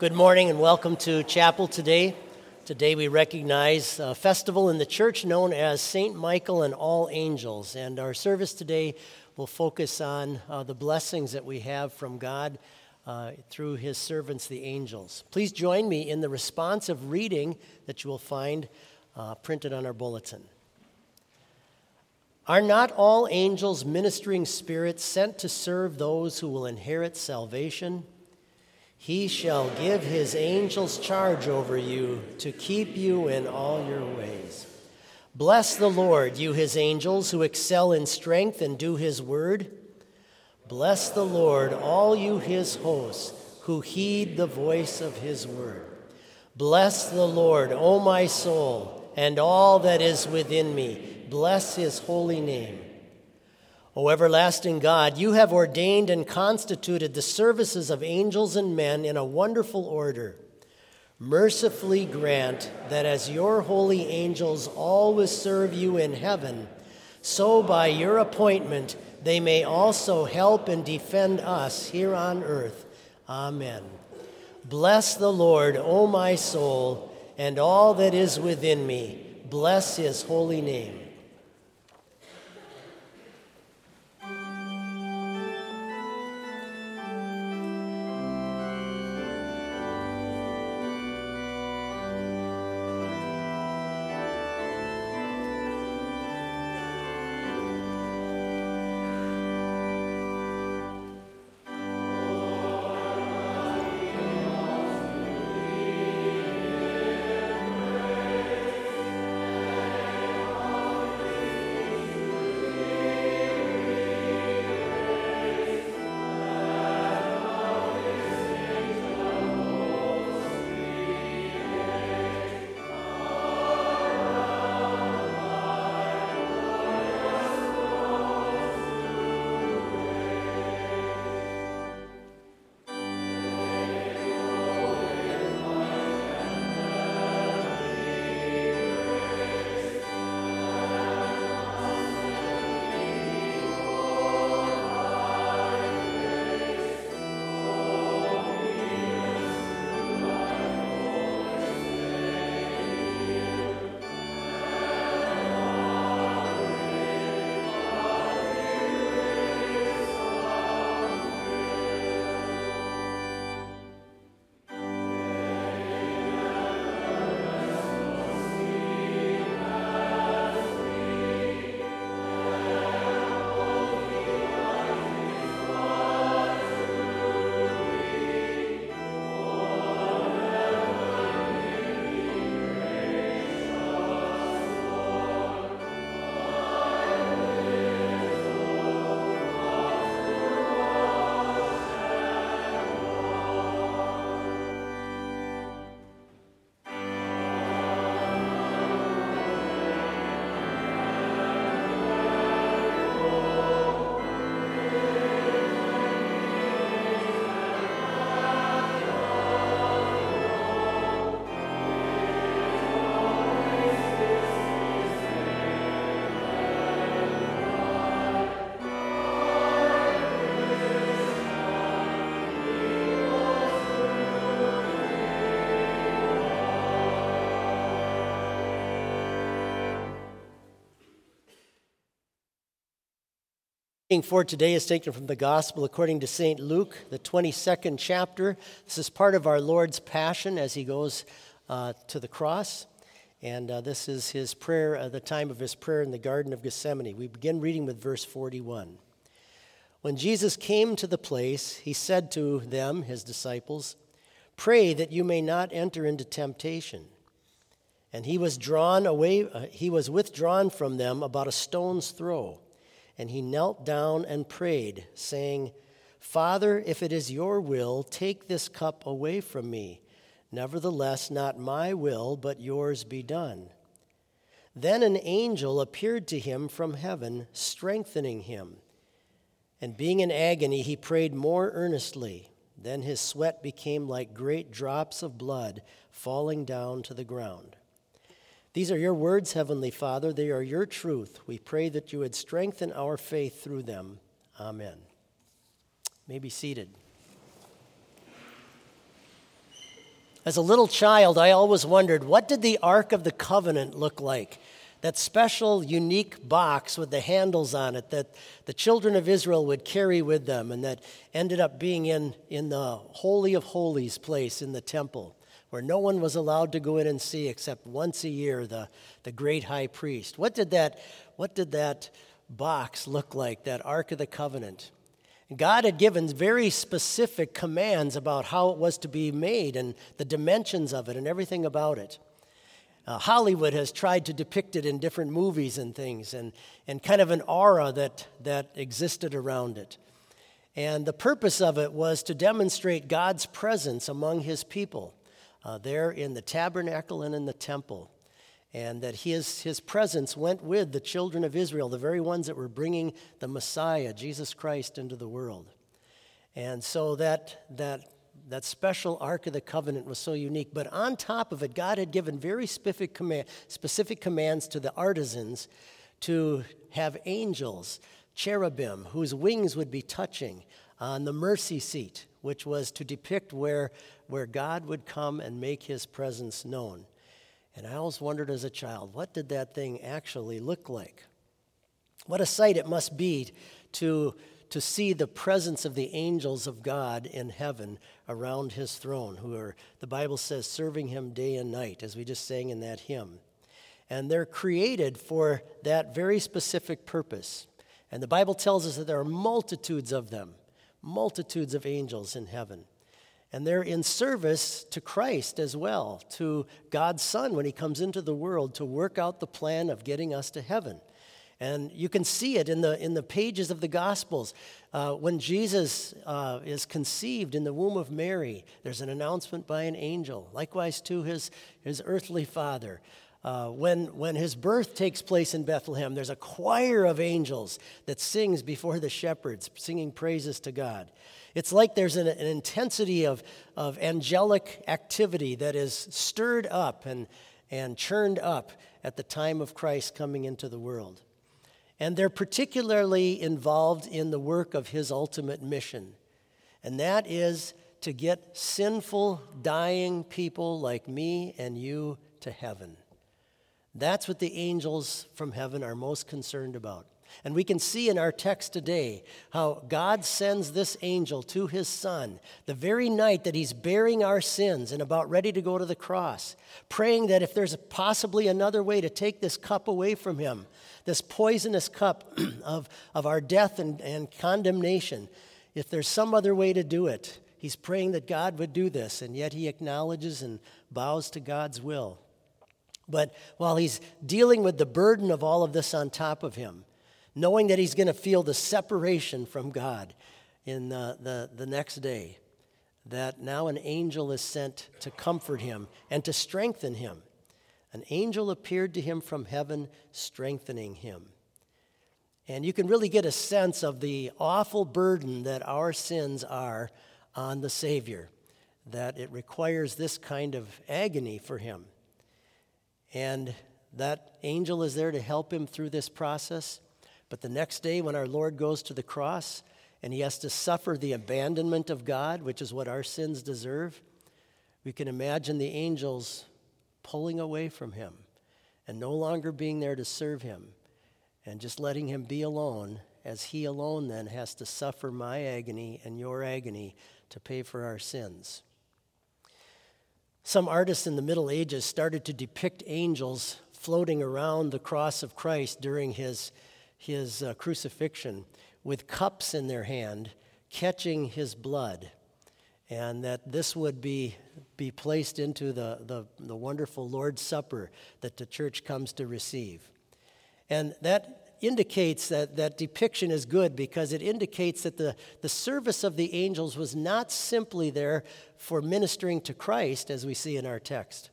Good morning and welcome to chapel today. Today we recognize a festival in the church known as St. Michael and All Angels. And our service today will focus on uh, the blessings that we have from God uh, through his servants, the angels. Please join me in the responsive reading that you will find uh, printed on our bulletin. Are not all angels ministering spirits sent to serve those who will inherit salvation? He shall give his angels charge over you to keep you in all your ways. Bless the Lord, you his angels who excel in strength and do his word. Bless the Lord, all you his hosts who heed the voice of his word. Bless the Lord, O my soul, and all that is within me. Bless his holy name. O everlasting God, you have ordained and constituted the services of angels and men in a wonderful order. Mercifully grant that as your holy angels always serve you in heaven, so by your appointment they may also help and defend us here on earth. Amen. Bless the Lord, O my soul, and all that is within me. Bless his holy name. For today is taken from the Gospel according to St. Luke, the 22nd chapter. This is part of our Lord's Passion as he goes uh, to the cross. And uh, this is his prayer, uh, the time of his prayer in the Garden of Gethsemane. We begin reading with verse 41. When Jesus came to the place, he said to them, his disciples, Pray that you may not enter into temptation. And he was drawn away, uh, he was withdrawn from them about a stone's throw and he knelt down and prayed, saying, Father, if it is your will, take this cup away from me. Nevertheless, not my will, but yours be done. Then an angel appeared to him from heaven, strengthening him. And being in agony, he prayed more earnestly. Then his sweat became like great drops of blood falling down to the ground. These are your words, Heavenly Father. They are your truth. We pray that you would strengthen our faith through them. Amen. You may be seated. As a little child, I always wondered what did the Ark of the Covenant look like? That special, unique box with the handles on it that the children of Israel would carry with them, and that ended up being in, in the Holy of Holies place in the temple, where no one was allowed to go in and see except once a year the, the great high priest. What did, that, what did that box look like, that Ark of the Covenant? God had given very specific commands about how it was to be made and the dimensions of it and everything about it. Uh, Hollywood has tried to depict it in different movies and things, and, and kind of an aura that, that existed around it. And the purpose of it was to demonstrate God's presence among his people uh, there in the tabernacle and in the temple and that his, his presence went with the children of Israel, the very ones that were bringing the Messiah, Jesus Christ, into the world. And so that, that, that special Ark of the Covenant was so unique. But on top of it, God had given very specific, command, specific commands to the artisans to have angels, cherubim, whose wings would be touching on the mercy seat, which was to depict where, where God would come and make his presence known. And I always wondered as a child, what did that thing actually look like? What a sight it must be to, to see the presence of the angels of God in heaven around his throne, who are, the Bible says, serving him day and night, as we just sang in that hymn. And they're created for that very specific purpose. And the Bible tells us that there are multitudes of them, multitudes of angels in heaven. And they're in service to Christ as well, to God's Son when He comes into the world to work out the plan of getting us to heaven. And you can see it in the, in the pages of the Gospels. Uh, when Jesus uh, is conceived in the womb of Mary, there's an announcement by an angel. Likewise, to his, his earthly father. Uh, when, when his birth takes place in Bethlehem, there's a choir of angels that sings before the shepherds, singing praises to God. It's like there's an, an, intensity of, of angelic activity that is stirred up and, and churned up at the time of Christ coming into the world. And they're particularly involved in the work of his ultimate mission, and that is to get sinful, dying people like me and you to heaven. That's what the angels from heaven are most concerned about. And we can see in our text today how God sends this angel to his son the very night that he's bearing our sins and about ready to go to the cross, praying that if there's possibly another way to take this cup away from him, this poisonous cup of, of our death and, and condemnation, if there's some other way to do it, he's praying that God would do this, and yet he acknowledges and bows to God's will. But while he's dealing with the burden of all of this on top of him, knowing that he's going to feel the separation from God in the, the, the next day, that now an angel is sent to comfort him and to strengthen him. An angel appeared to him from heaven, strengthening him. And you can really get a sense of the awful burden that our sins are on the Savior, that it requires this kind of agony for him. And that angel is there to help him through this process. But the next day, when our Lord goes to the cross and he has to suffer the abandonment of God, which is what our sins deserve, we can imagine the angels pulling away from him and no longer being there to serve him and just letting him be alone, as he alone then has to suffer my agony and your agony to pay for our sins. Some artists in the Middle Ages started to depict angels floating around the cross of Christ during his his uh, crucifixion with cups in their hand, catching his blood, and that this would be, be placed into the, the, the wonderful Lord's Supper that the church comes to receive. And that indicates that that depiction is good because it indicates that the, the service of the angels was not simply there for ministering to Christ, as we see in our text,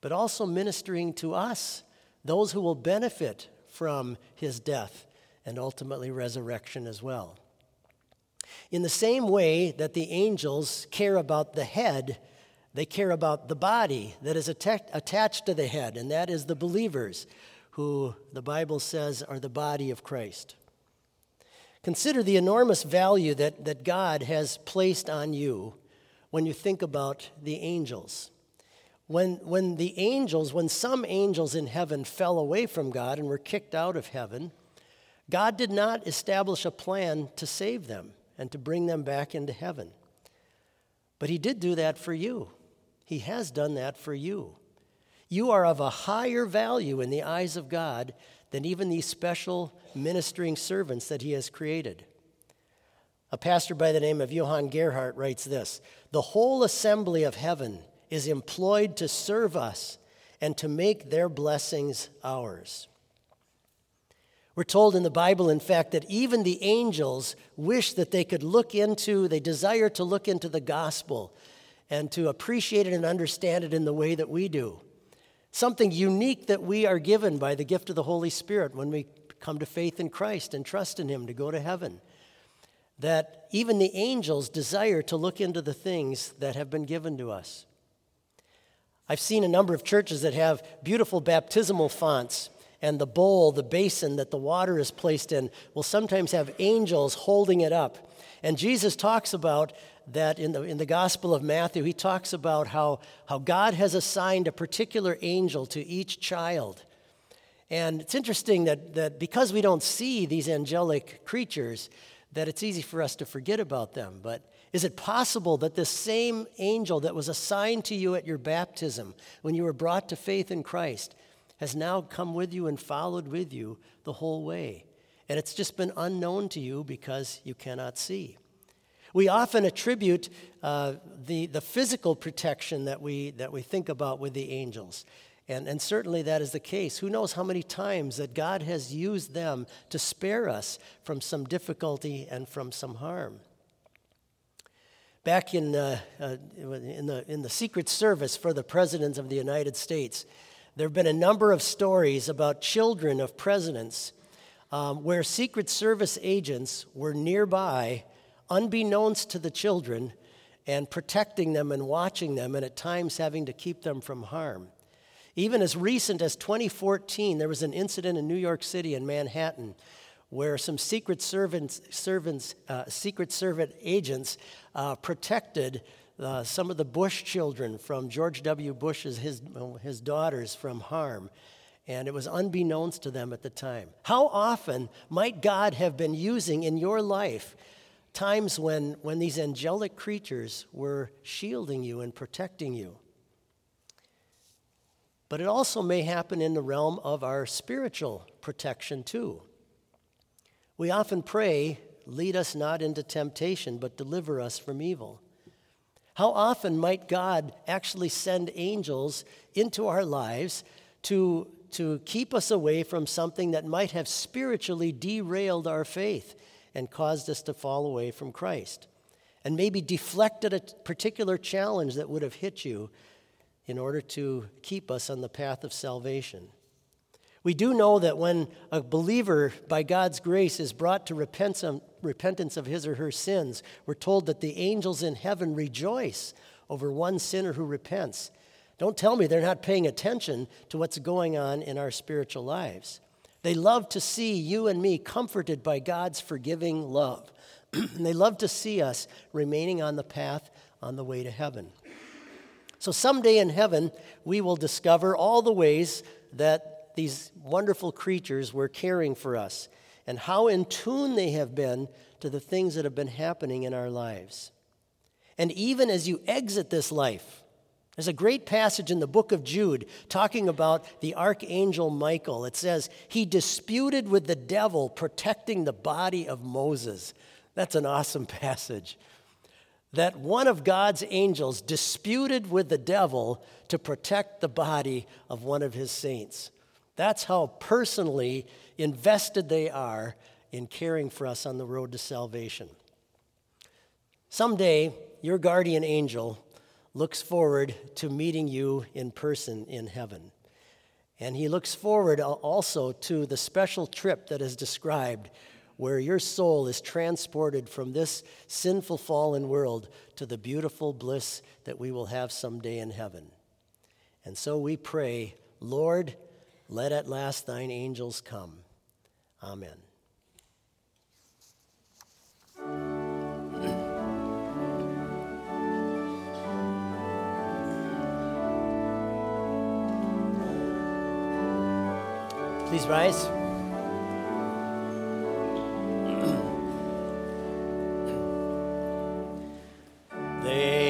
but also ministering to us, those who will benefit from his death and ultimately resurrection as well. In the same way that the angels care about the head, they care about the body that is attached to the head, and that is the believers, who the Bible says are the body of Christ. Consider the enormous value that, that God has placed on you when you think about the angels. When, when the angels, when some angels in heaven fell away from God and were kicked out of heaven, God did not establish a plan to save them and to bring them back into heaven. But He did do that for you. He has done that for you. You are of a higher value in the eyes of God than even these special ministering servants that He has created. A pastor by the name of Johann Gerhard writes this The whole assembly of heaven is employed to serve us and to make their blessings ours. We're told in the Bible, in fact, that even the angels wish that they could look into, they desire to look into the gospel and to appreciate it and understand it in the way that we do. Something unique that we are given by the gift of the Holy Spirit when we come to faith in Christ and trust in Him to go to heaven. That even the angels desire to look into the things that have been given to us. I've seen a number of churches that have beautiful baptismal fonts, and the bowl, the basin that the water is placed in, will sometimes have angels holding it up. And Jesus talks about that in the, in the Gospel of Matthew. He talks about how, how God has assigned a particular angel to each child. And it's interesting that, that because we don't see these angelic creatures, that it's easy for us to forget about them. But is it possible that this same angel that was assigned to you at your baptism, when you were brought to faith in Christ, has now come with you and followed with you the whole way? And it's just been unknown to you because you cannot see. We often attribute uh, the, the physical protection that we, that we think about with the angels. And, and certainly that is the case. Who knows how many times that God has used them to spare us from some difficulty and from some harm. Back in, uh, uh, in, the, in the Secret Service for the Presidents of the United States, there have been a number of stories about children of presidents um, where Secret Service agents were nearby, unbeknownst to the children, and protecting them and watching them, and at times having to keep them from harm. Even as recent as 2014, there was an incident in New York City in Manhattan where some secret servants, servants uh, secret servant agents uh, protected uh, some of the Bush children from George W. Bush's his, his daughters from harm. And it was unbeknownst to them at the time. How often might God have been using in your life times when, when these angelic creatures were shielding you and protecting you? But it also may happen in the realm of our spiritual protection, too. We often pray, Lead us not into temptation, but deliver us from evil. How often might God actually send angels into our lives to, to keep us away from something that might have spiritually derailed our faith and caused us to fall away from Christ? And maybe deflected a particular challenge that would have hit you in order to keep us on the path of salvation. We do know that when a believer, by God's grace, is brought to repentance of his or her sins, we're told that the angels in heaven rejoice over one sinner who repents. Don't tell me they're not paying attention to what's going on in our spiritual lives. They love to see you and me comforted by God's forgiving love. and they love to see us remaining on the path on the way to heaven. So someday in heaven, we will discover all the ways that these wonderful creatures were caring for us and how in tune they have been to the things that have been happening in our lives. And even as you exit this life, there's a great passage in the book of Jude talking about the archangel Michael. It says, He disputed with the devil, protecting the body of Moses. That's an awesome passage. That one of God's angels disputed with the devil to protect the body of one of his saints. That's how personally invested they are in caring for us on the road to salvation. Someday, your guardian angel looks forward to meeting you in person in heaven. And he looks forward also to the special trip that is described where your soul is transported from this sinful, fallen world to the beautiful bliss that we will have someday in heaven. And so we pray, Lord, let at last thine angels come. Amen. Please rise. they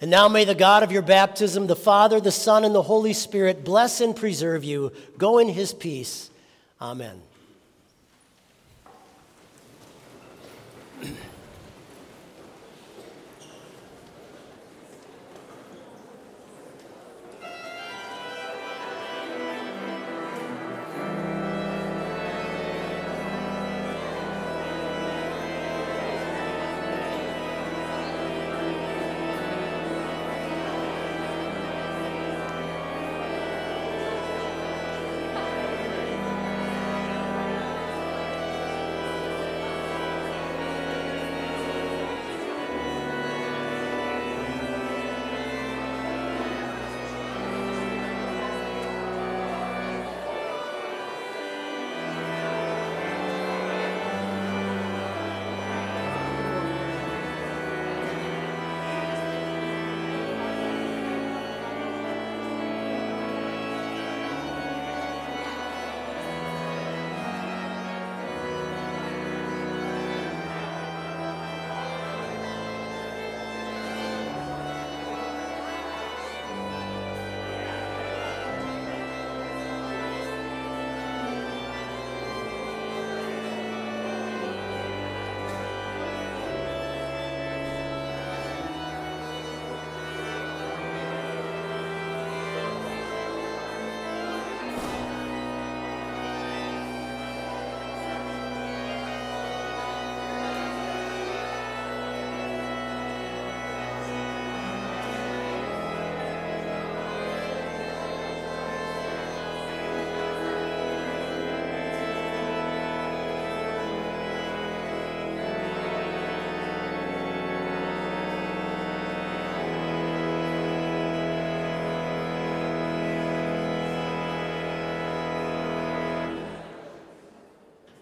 And now may the God of your baptism, the Father, the Son, and the Holy Spirit bless and preserve you. Go in his peace. Amen.